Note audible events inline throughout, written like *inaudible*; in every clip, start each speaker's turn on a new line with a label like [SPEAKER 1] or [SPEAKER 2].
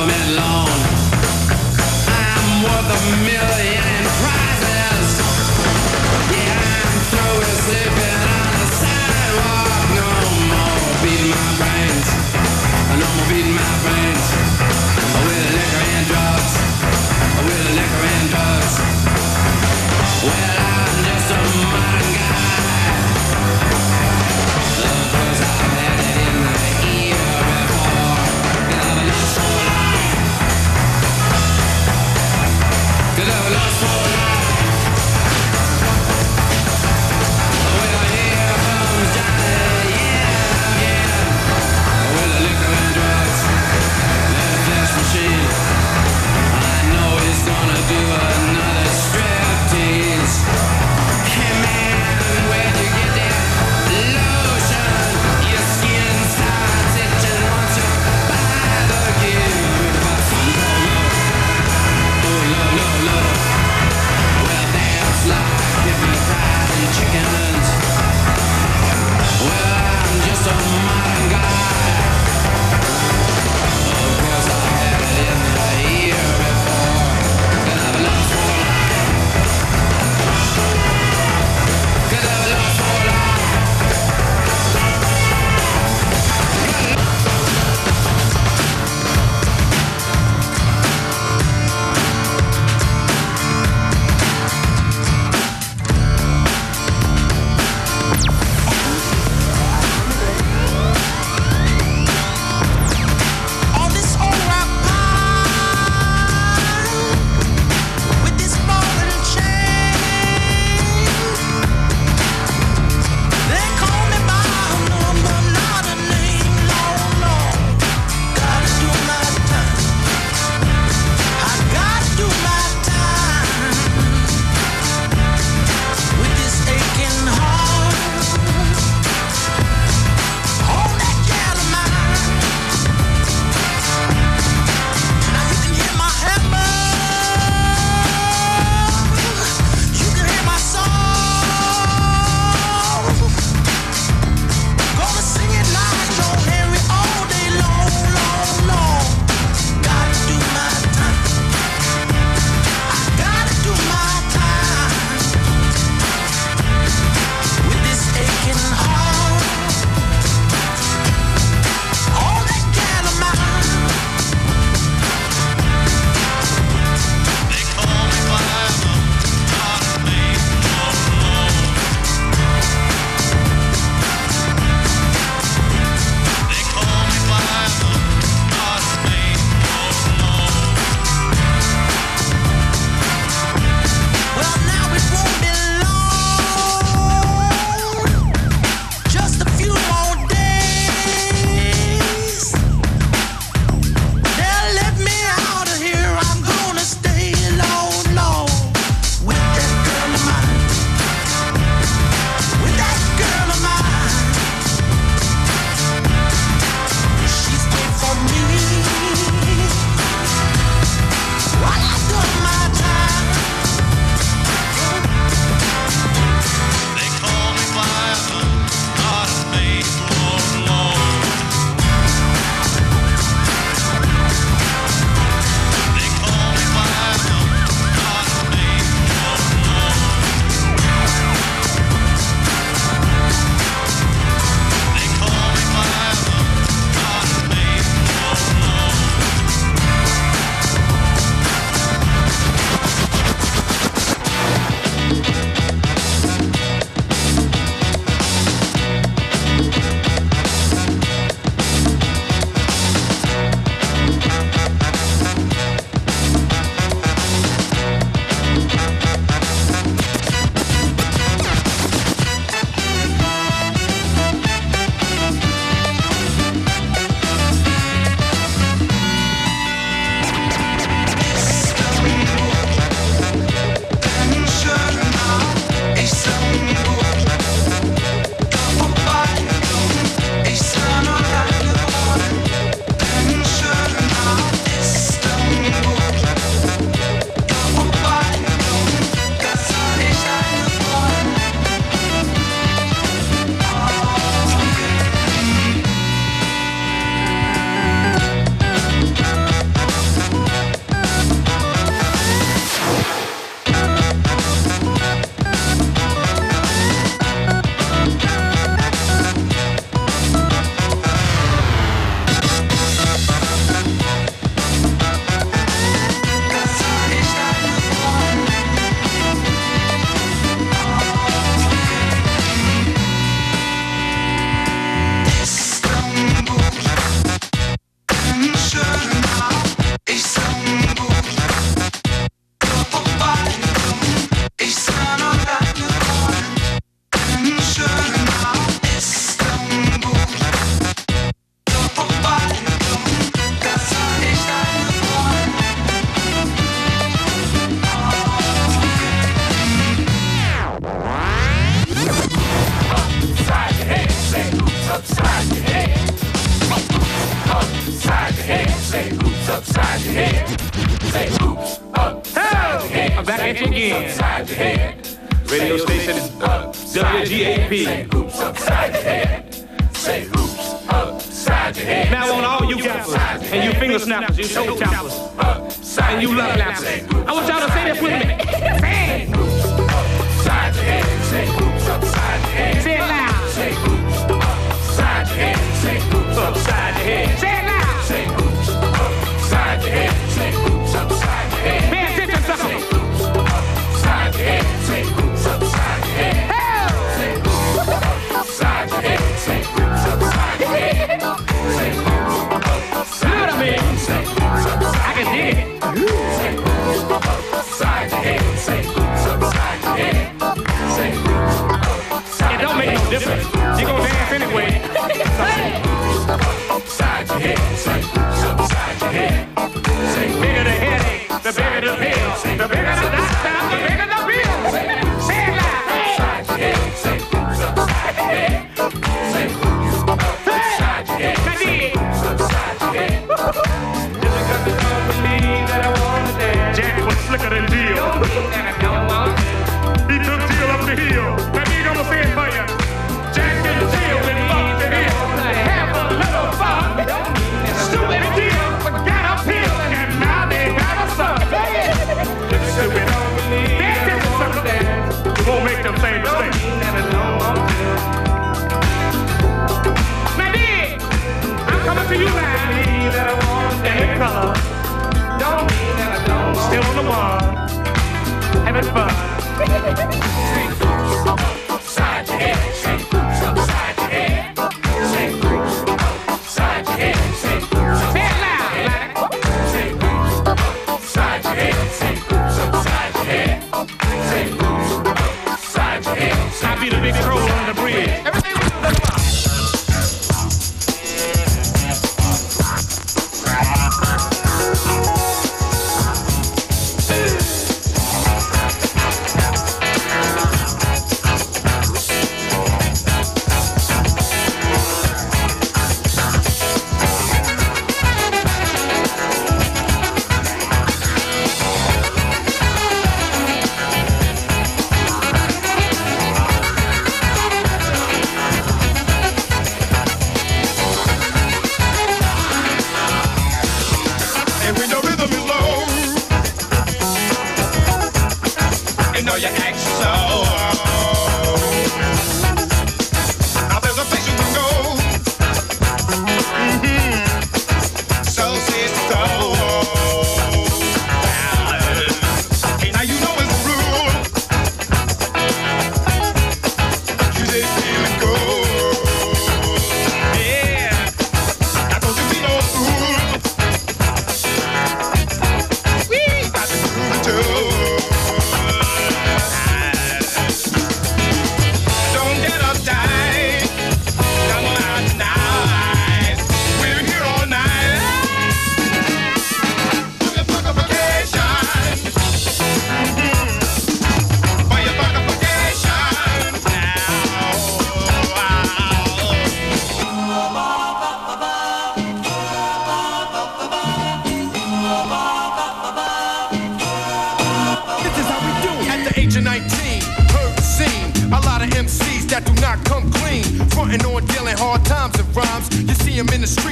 [SPEAKER 1] government loan.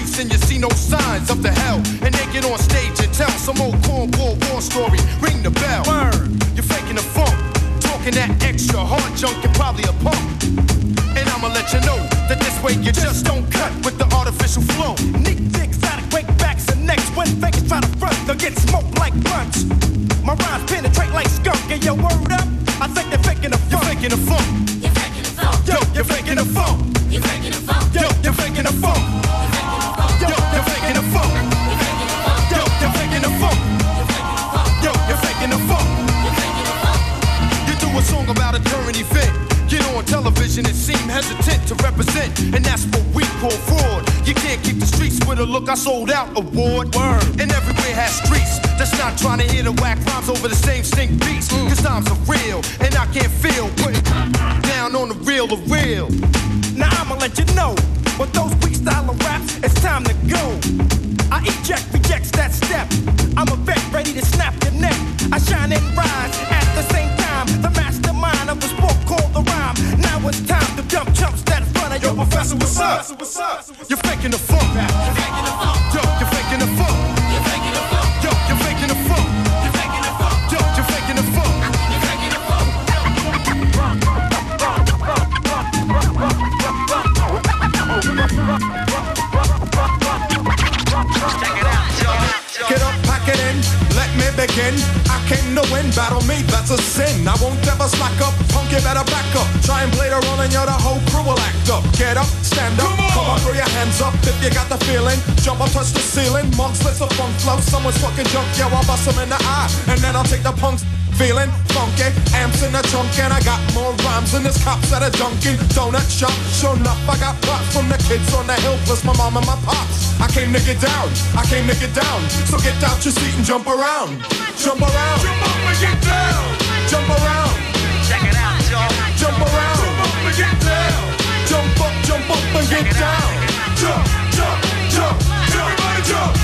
[SPEAKER 2] streets and you see no signs of the hell. And they get on stage and tell some old cornball war story. Ring the bell. burn. You're faking the funk. Talking that extra hard junk, you're probably a punk. And I'ma let you know that this way you just don't cut with the artificial flow. Neat dicks out of wakebacks, backs and necks. When fakers try to front, they'll get smoked like blunts. My rhymes penetrate like skunk. And your word up, I think they're faking the funk. You're faking the funk.
[SPEAKER 3] You're faking the funk.
[SPEAKER 2] Yo, you're faking the funk.
[SPEAKER 3] You're faking the funk.
[SPEAKER 2] Yo, you're faking the funk television and seem hesitant to represent, and that's what we call fraud. You can't keep the streets with a look I sold out award. Word. And everywhere has streets that's not trying to hear the whack rhymes over the same stink beats. Mm. Cause times real, and I can't feel putting *laughs* down on the real of real. Now I'ma let you know
[SPEAKER 4] but those weak style of raps, it's time to go. I eject, rejects that step. I'm a vet ready to snap your neck. I shine and rise at the same time. The mastermind of the sport called the rhyme. Now it's time to dump chumps that front of
[SPEAKER 2] Yo,
[SPEAKER 4] your
[SPEAKER 2] professor, what's up? You're faking the funk. Yo, you're faking
[SPEAKER 5] begin. I came to win, battle me, that's a sin. I won't ever slack up, punk, you better back up. Try and play the role and you're the whole crew will act up. Get up, stand up, come on, throw your hands up if you got the feeling. Jump up, touch the ceiling, monks, let's a funk flow. Someone's fucking junk, yeah, I'll bust 'em in the eye. And then I'll take the punks. Feeling funky, amps in the trunk, and I got more rhymes than this cops at a Dunkin' Donut shop. Sure enough, I got props from the kids on the hill, plus my mom and my pops. I came to get down, I came to get down. So get out your seat and jump around, jump around,
[SPEAKER 6] Jump up and get down.
[SPEAKER 5] jump around,
[SPEAKER 6] Check it out, y'all.
[SPEAKER 5] jump around,
[SPEAKER 6] Jump up and get down.
[SPEAKER 5] jump up, jump up and get down. Jump, jump, jump, jump,
[SPEAKER 6] Everybody jump,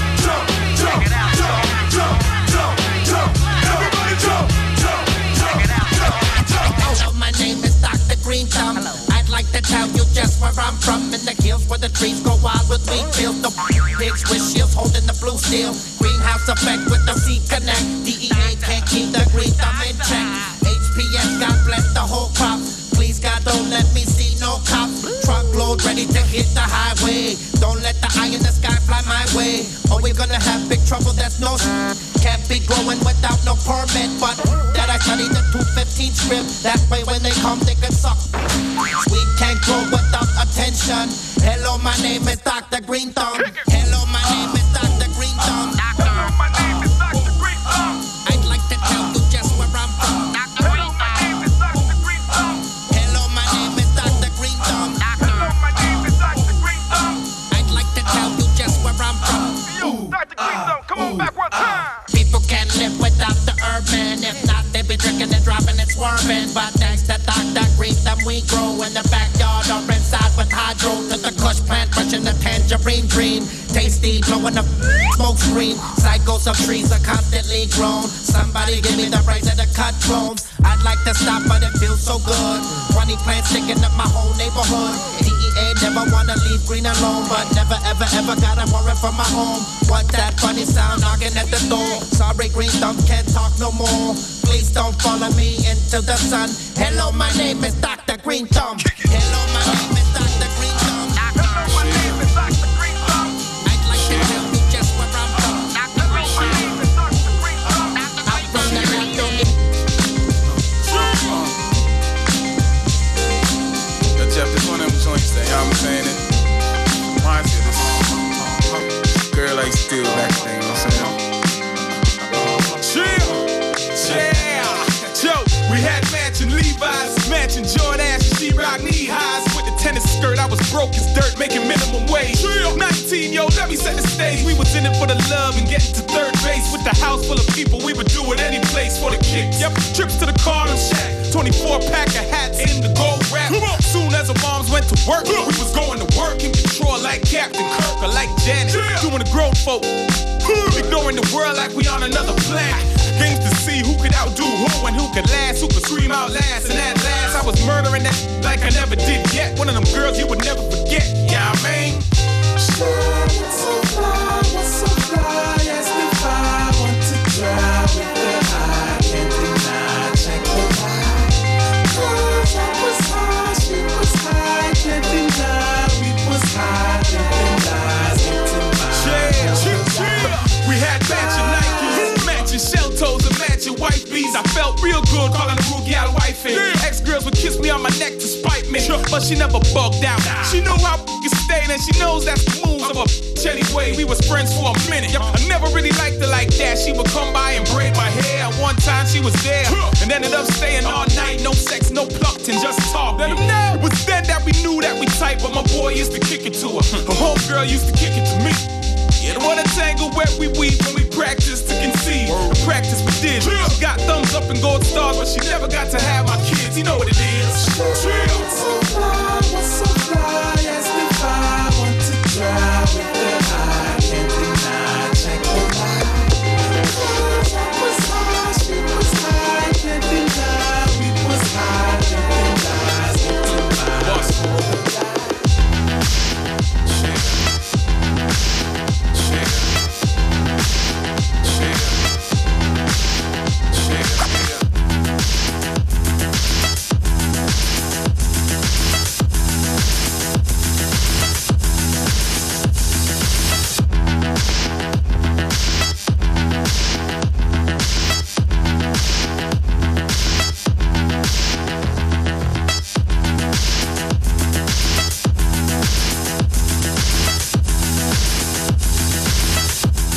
[SPEAKER 7] just where I'm from. In the hills where the trees go wild with wheat fields. The pigs with shields holding the blue steel. Greenhouse effect with the C connect. DEA can't keep the green thumb in check. HPS God bless the whole crop. Please God don't let me see no cops. Truckload ready to hit the highway. Don't let the eye in the sky fly my way. Or we're gonna have big trouble. That's no can't be growing without no permit. But that I study the 215 script. That way when they come they can suck. We can't grow without attention. Hello, my name is Dr. Green Thumb. Hello, my name is Dr. Green Thumb. But thanks to Dr. Green Thumb, we grow in the backyard or inside with hydro. To the kush plant, brushing the tangerine dream. Tasty, blowing the smoke screen. Cycles of trees are constantly grown. Somebody give me the price of the cut clones. I'd like to stop, but it feels so good. 20 plants sticking up my whole neighborhood. DEA never wanna leave green alone, but never ever ever gotta worry for my home. What that funny sound knocking at the door? Sorry, green thumb can't talk no more. Please don't follow me into the sun. Hello, my name is Dr. Green Thumb. Hello, my name is Dr. Green Thumb.
[SPEAKER 6] Hello, my name is Dr. Green Thumb.
[SPEAKER 7] I'd like to tell you just where I'm from.
[SPEAKER 6] Hello, my name is Dr. Green Thumb.
[SPEAKER 7] I'm from the National
[SPEAKER 8] Yo, Jeff, this one of them joints that, you know what saying? It reminds me of this girl I used to do back then,
[SPEAKER 9] broke as dirt, making minimum wage. 19, yo, let me set the stage. We was in it for the love and getting to third base with the house full of people. We would do it any place for the kicks. Yep, trips to the car and shack. 24 pack of hats in the gold wrap. Soon as the moms went to work, we was going to work in control like Captain Kirk or like Janet. Doing the grown folk. Ignoring the world like we on another planet. Games to see who could outdo who and who could last, who could scream out last. And at last, I was murdering that like I never did yet. One of them girls you would never forget. Yeah, I mean. Yeah, I felt real good calling the rude gal wifey. Ex girls would kiss me on my neck to spite me, but she never bugged out. She knew how you stayed, and she knows that's the moves of a bitch anyway. We was friends for a minute. I never really liked her like that. She would come by and braid my hair. One time she was there, and ended up staying all night. No sex, no plucked, and just talk. Let 'em know. It was then that we knew that we tight, but my boy used to kick it to her. Hmm. Her homegirl used to kick it to me. Don't wanna tangle where we weep when we practice to conceive. And practice we did. She got thumbs up and gold stars, but she never got to have my kids. You know what it is. Chill.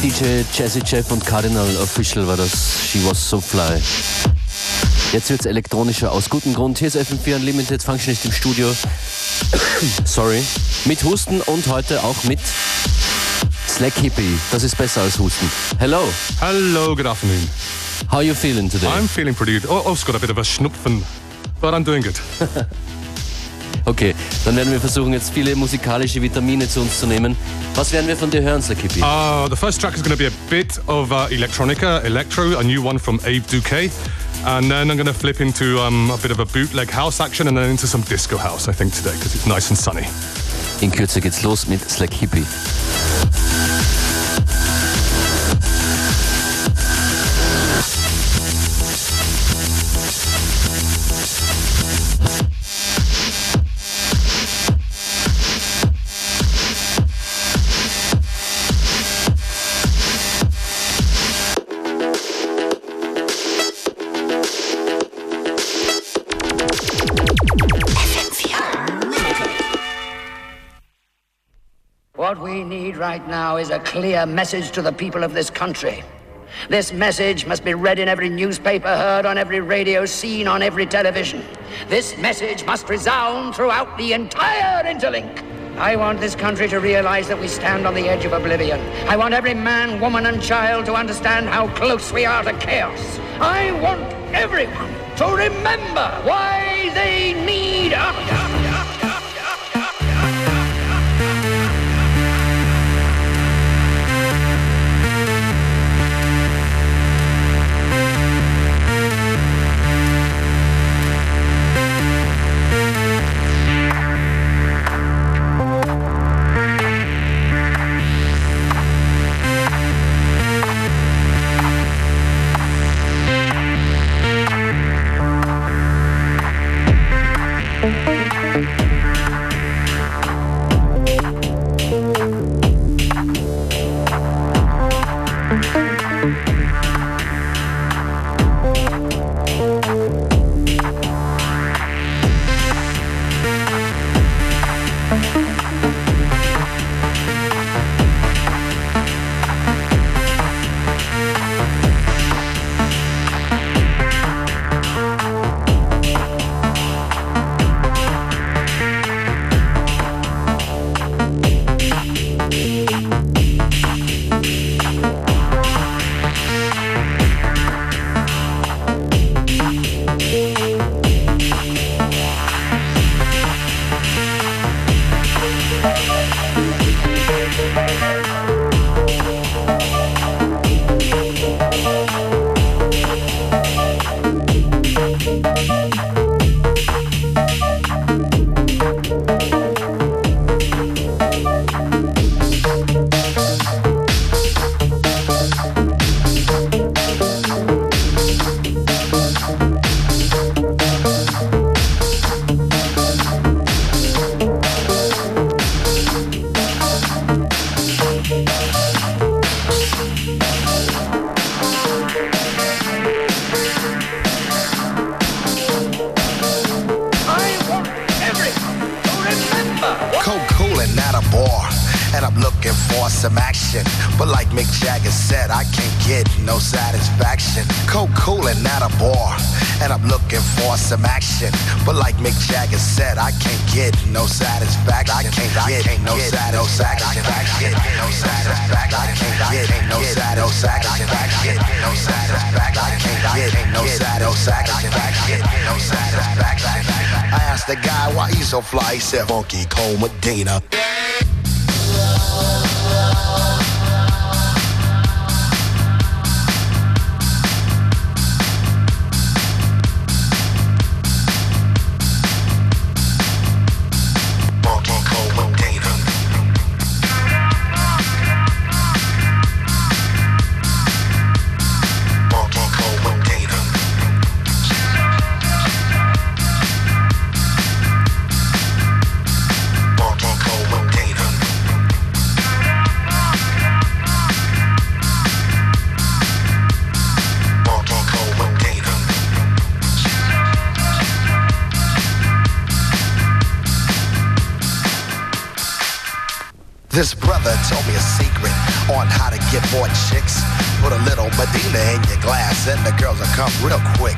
[SPEAKER 10] DJ Jazzy Jeff und Cardinal Official war das She Was So Fly. Jetzt wird's elektronischer aus gutem Grund. Hier ist FM4 Unlimited Functionist im Studio. *coughs* Sorry. Mit Husten und heute auch mit Slack Hippie. Das ist besser als Husten. Hello.
[SPEAKER 11] Hello, good afternoon.
[SPEAKER 10] How are you feeling today?
[SPEAKER 11] I'm feeling pretty good. Oh, I've got a bit of a schnupfen, but I'm doing good. *laughs*
[SPEAKER 10] Okay, dann werden wir versuchen, jetzt viele musikalische Vitamine zu uns zu nehmen. Was werden wir von dir hören, Slack Hippie?
[SPEAKER 11] Uh, the first track is going to be a bit of uh, electronica, electro, a new one from Abe Duque. And then I'm going to flip into um, a bit of a bootleg house action and then into some disco house, I think, today, because it's nice and sunny.
[SPEAKER 10] In Kürze geht's los mit Slack Hippie.
[SPEAKER 12] Right now is a clear message to the people of this country. This message must be read in every newspaper, heard on every radio, seen on every television. This message must resound throughout the entire interlink. I want this country to realize that we stand on the edge of oblivion. I want every man, woman, and child to understand how close we are to chaos. I want everyone to remember why they need us.
[SPEAKER 13] Fly. Said, Funky Cold Medina. This brother told me a secret on how to get more chicks. Put a little Medina in your glass and the girls will come real quick.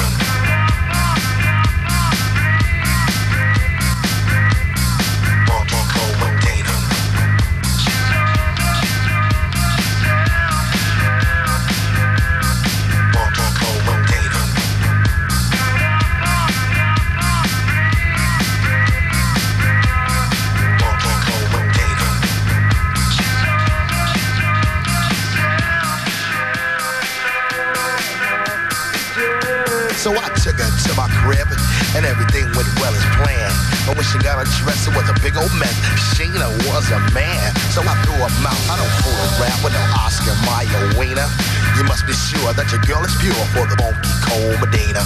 [SPEAKER 13] took her to my crib, and everything went well as planned. But when she got her dress, it was a big old mess. Sheena was a man, so I threw her out. I don't fool around with no Oscar Mayer wiener. You must be sure that your girl is pure for the funky cold Medina.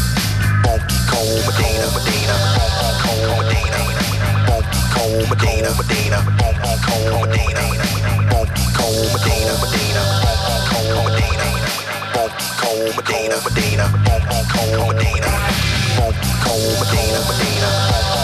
[SPEAKER 13] Funky cold Medina, Medina, funky cold Medina. Funky cold Medina, Medina, funky cold Medina. Funky cold Medina, Medina, funky cold Medina. Funky cold Medina, Medina, funky cold Medina. Funky cold Medina, Medina,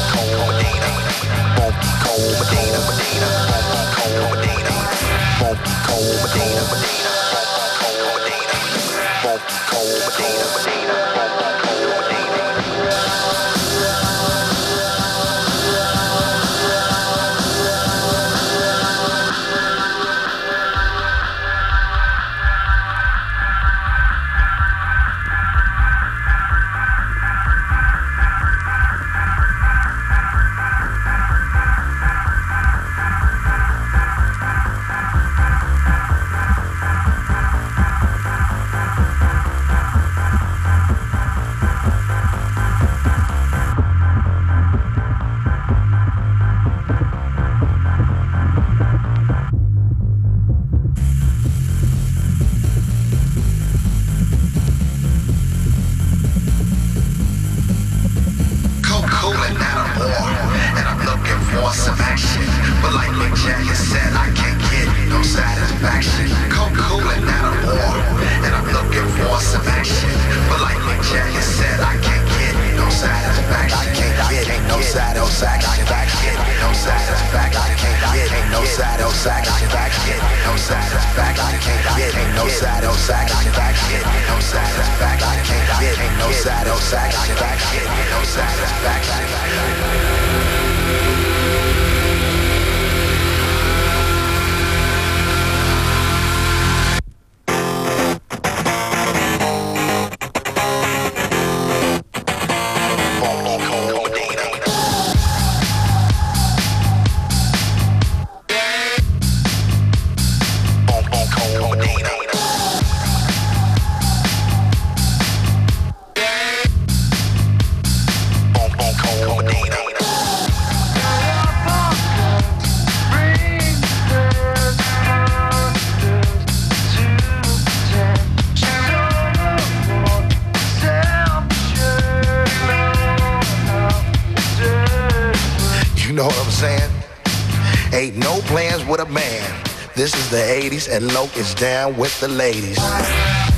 [SPEAKER 13] 80s and Loke is down with the ladies.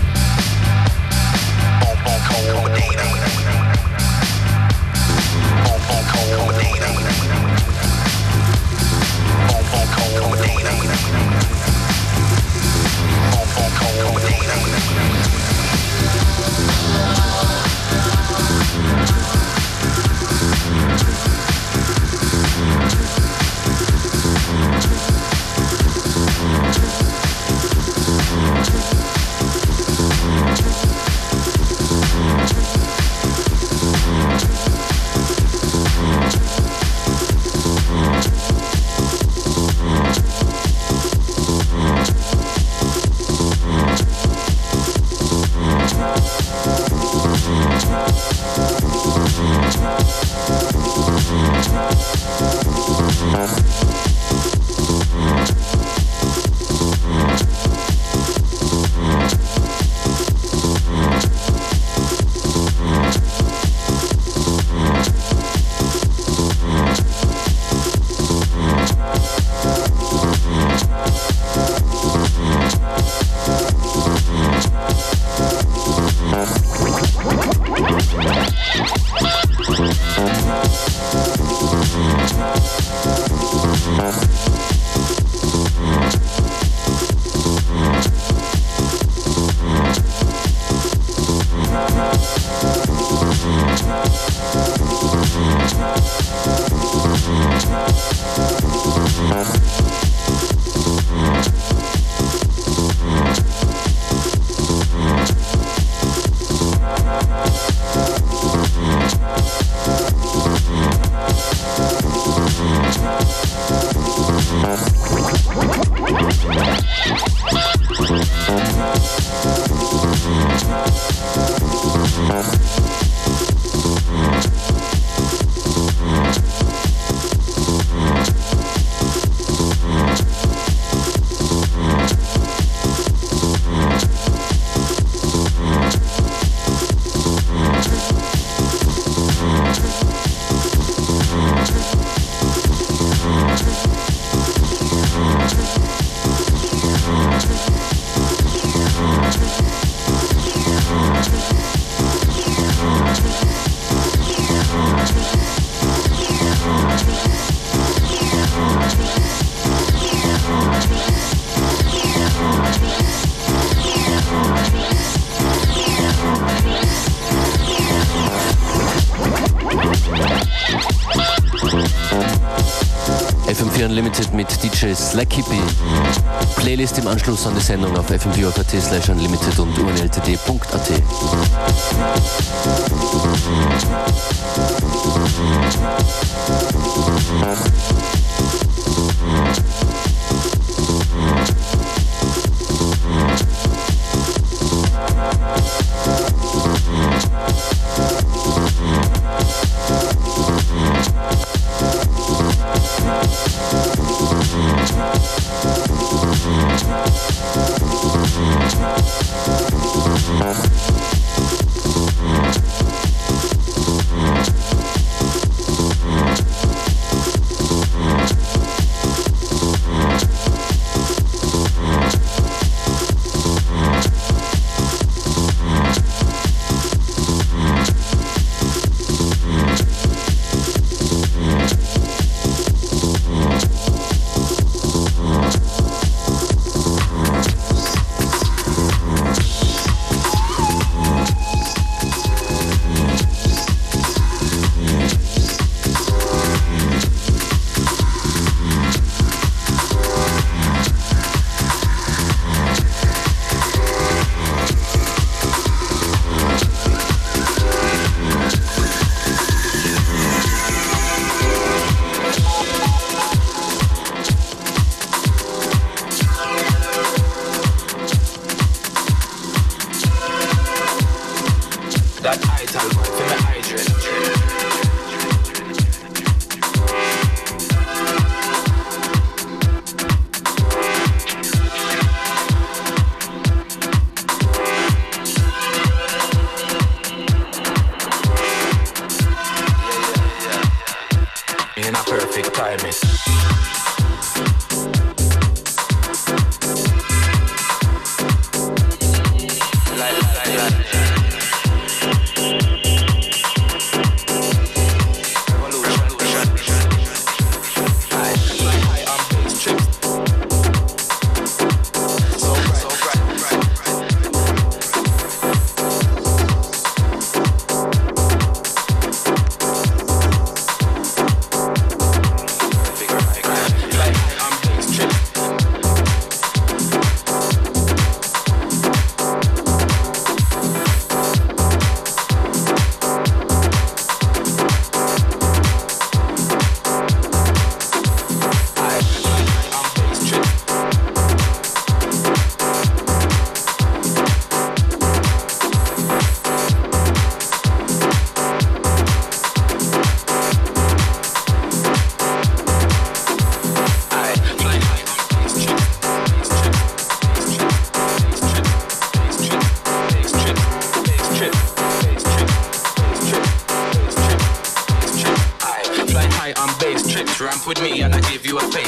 [SPEAKER 10] Mit DJ Slack Hippie. Playlist im Anschluss an die Sendung auf fm4.at slash unlimited und unltd.at.
[SPEAKER 9] That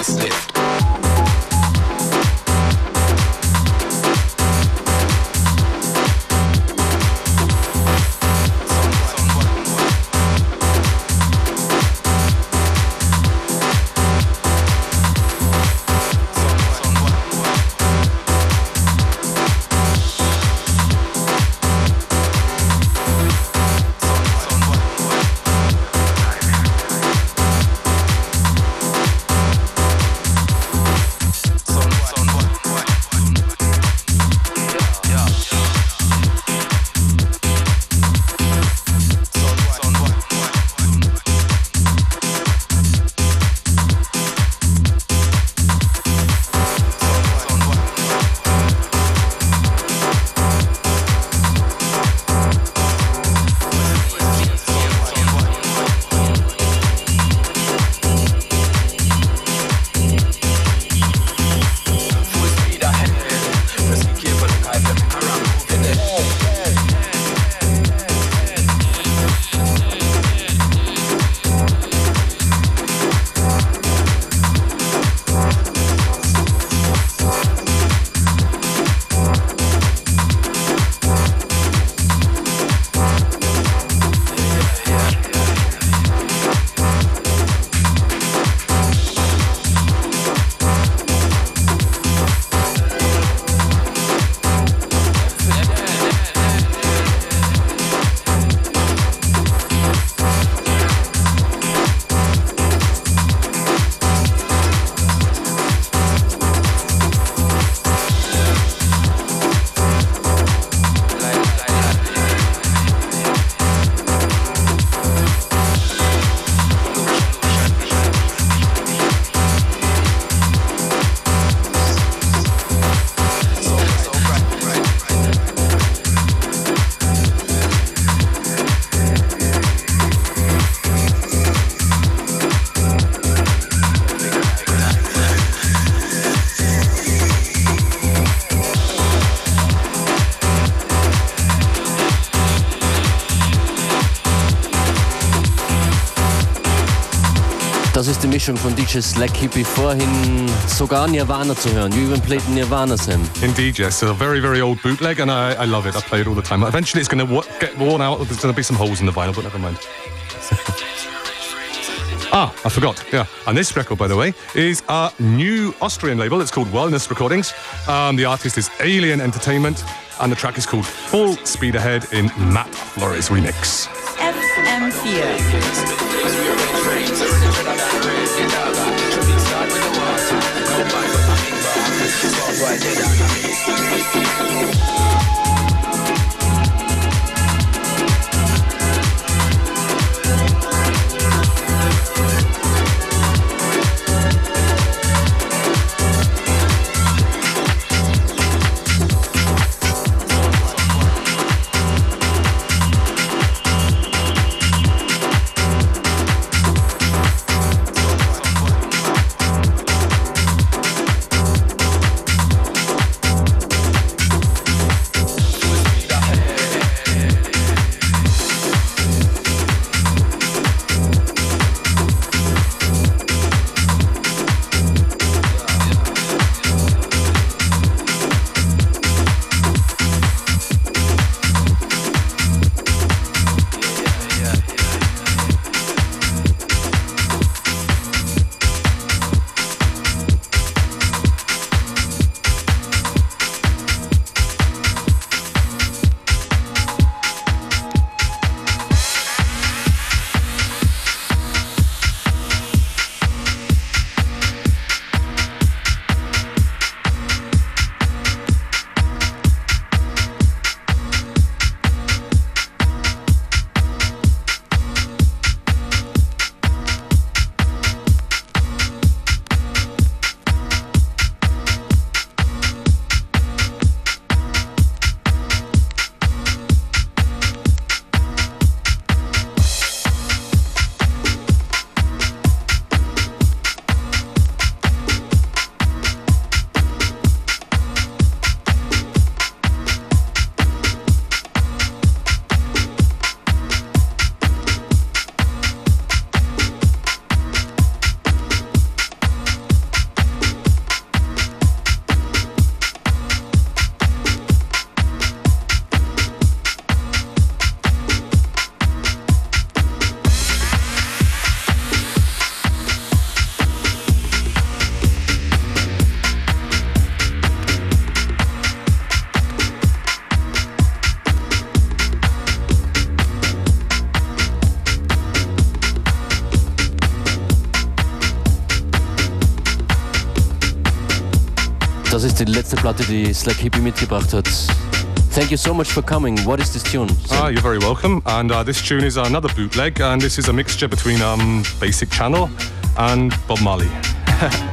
[SPEAKER 9] facelift.
[SPEAKER 10] Mischung von DJ Slack Hippie vorhin sogar Nirvana zu hören. You even played Nirvana, Sam.
[SPEAKER 11] Indeed, yes. It's a very, very old bootleg, and I, I love it. I play it all the time. Eventually, it's going to get worn out. There's going to be some holes in the vinyl, but never mind. *laughs* ah, I forgot. Yeah. And this record, by the way, is a new Austrian label. It's called Wellness Recordings. Um, the artist is Alien Entertainment, and the track is called Full Speed Ahead in Matt Flores remix.
[SPEAKER 9] FM4.
[SPEAKER 10] Yeah. Letzte Platte, die Slack Hippie mitgebracht hat. Thank you so much for coming. What is this tune?
[SPEAKER 11] Ah, you're very welcome. And uh, this tune is another bootleg, and this is a mixture between um, Basic Channel and Bob Marley. *laughs*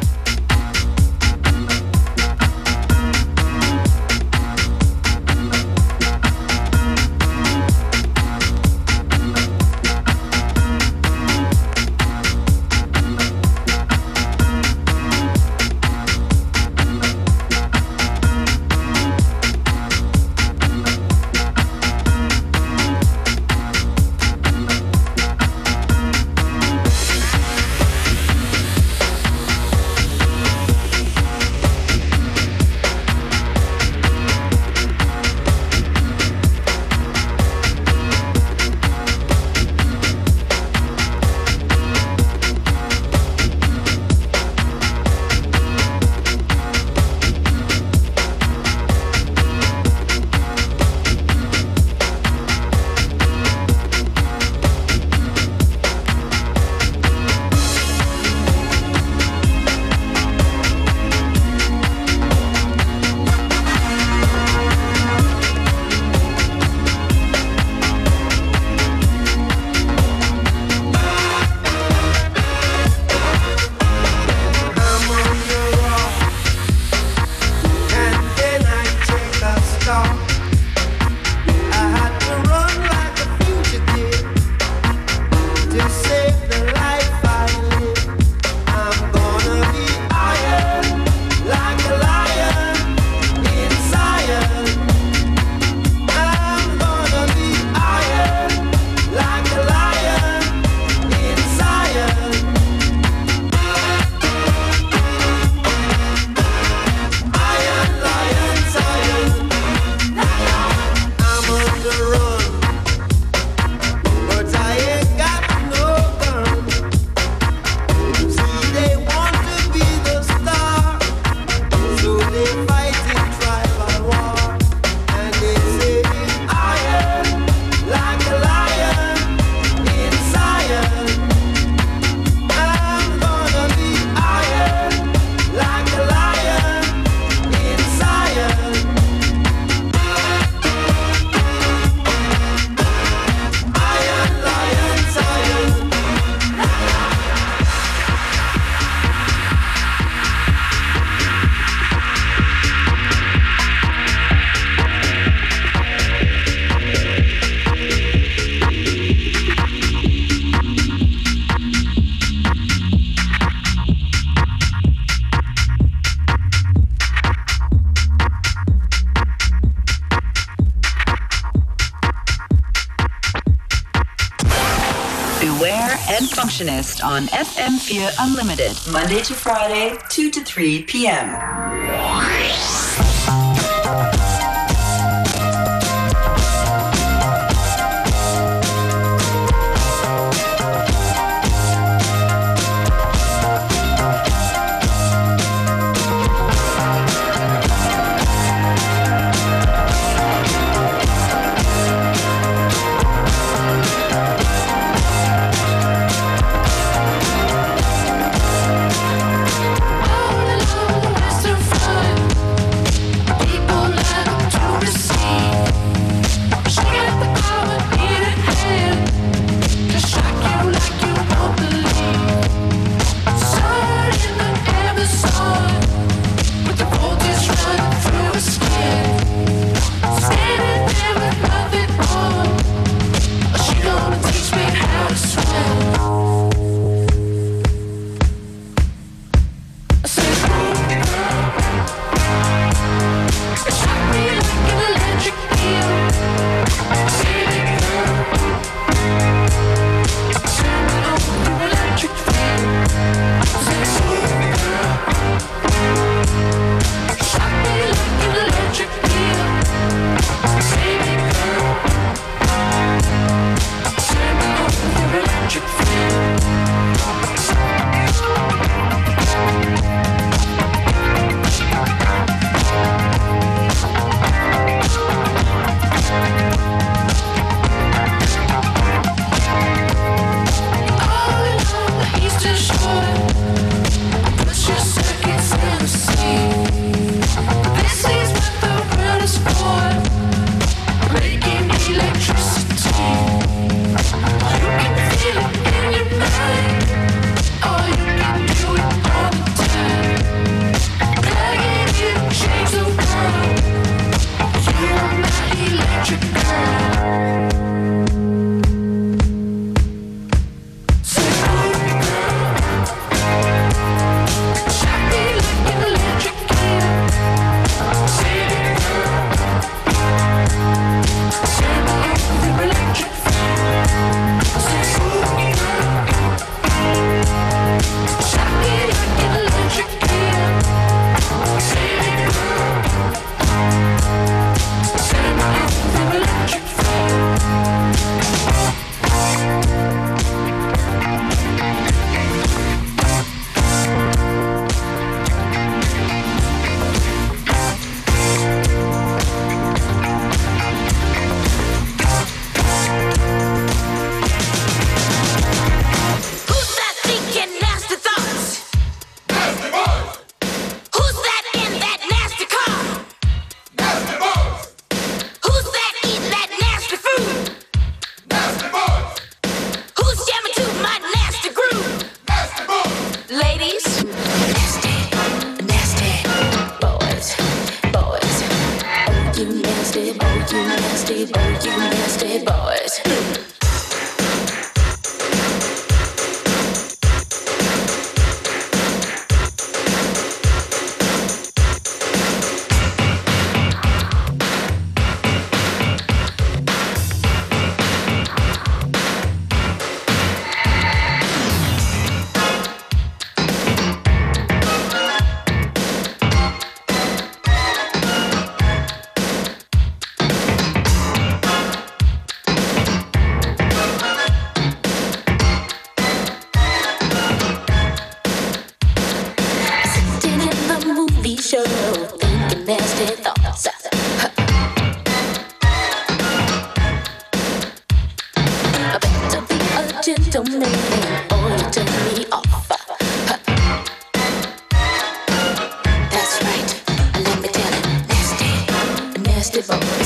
[SPEAKER 14] On FM Fear Unlimited, Monday to Friday, 2 to 3 p.m.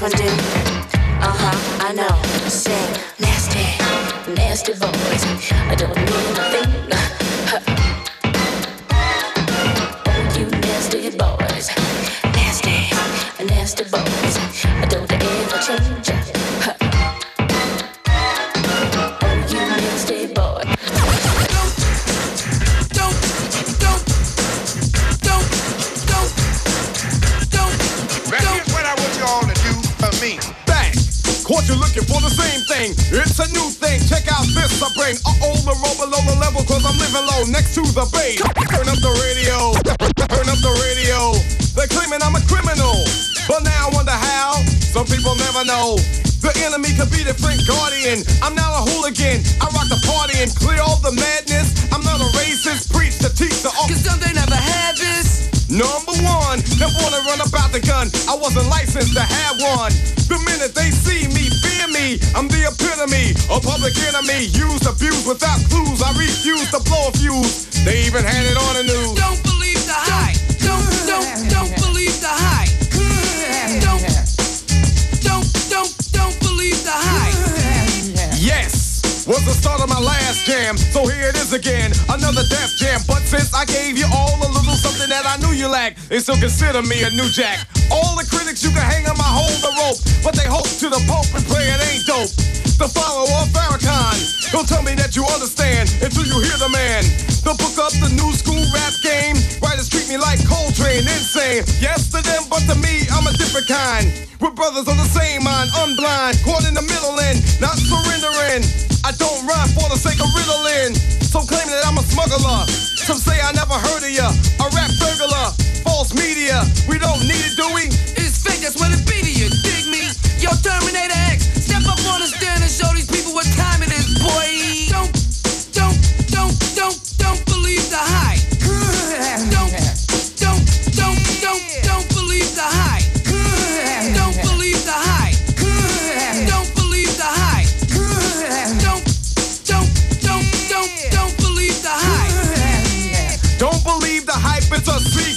[SPEAKER 5] what I do. The bay. Turn up the radio. Turn up the radio. They're claiming I'm a criminal. But now I wonder how. Some people never know. The enemy could be the friend guardian. I'm not a hooligan. I rock the party and clear all the madness. I'm not a racist. Preach to teach the Cause some they never had this. Number one, they wanna run about the gun. I wasn't licensed to have one. The minute they see me, fear me. I'm the epitome, a public enemy. Used, abused without clues. I refuse to blow a fuse. They even had it on the news.
[SPEAKER 14] Don't believe the hype. Don't, don't, don't believe the hype. Don't, don't, don't, don't believe the hype.
[SPEAKER 5] Yes, was the start of my last jam. So here it is again, another death jam. But since I gave you all a you lacked, they still consider me a new jack. All the critics you can hang on my hold the rope, but they hope to the Pope and play it ain't dope. The follower of Farrakhan. Don't tell me that you understand until you hear the man. The book up the new school rap game. Writers treat me like Coltrane, insane. Yes to them, but to me, I'm a different kind. We're brothers on the same mind, unblind, caught in the middle and not surrendering. I don't rhyme for the sake of riddling. So claim that I'm a smuggler. Some say I never heard of ya. A rap burglar, false media. We don't need it, do we?
[SPEAKER 14] It's fake, that's what it be to you. Dig me? Yo, Terminator X, step up on the stand and show these people what time it is,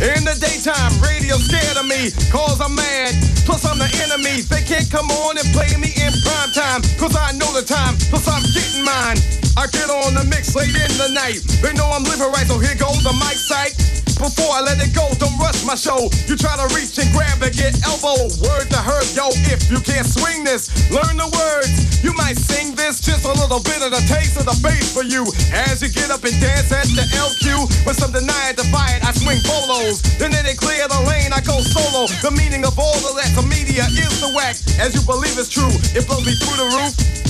[SPEAKER 5] In the daytime, radio scared of me, cause I'm mad. Plus, I'm the enemy. They can't come on and play me in prime time, cause I know the time. Plus, I'm getting mine. I get on the mix late in the night. They know I'm living right, so here goes the mic sight. Before I let it go, don't rush my show. You try to reach and grab and get elbow. Word to her, yo, if you can't swing this, learn the words. You might sing this, just a little bit of the taste of the bass for you. As you get up and dance at the LQ, when some deny it, defy it, I swing bolos. Then they clear the lane, I go solo. The meaning of all the that the media is the whack. As you believe it's true, it blows me through the roof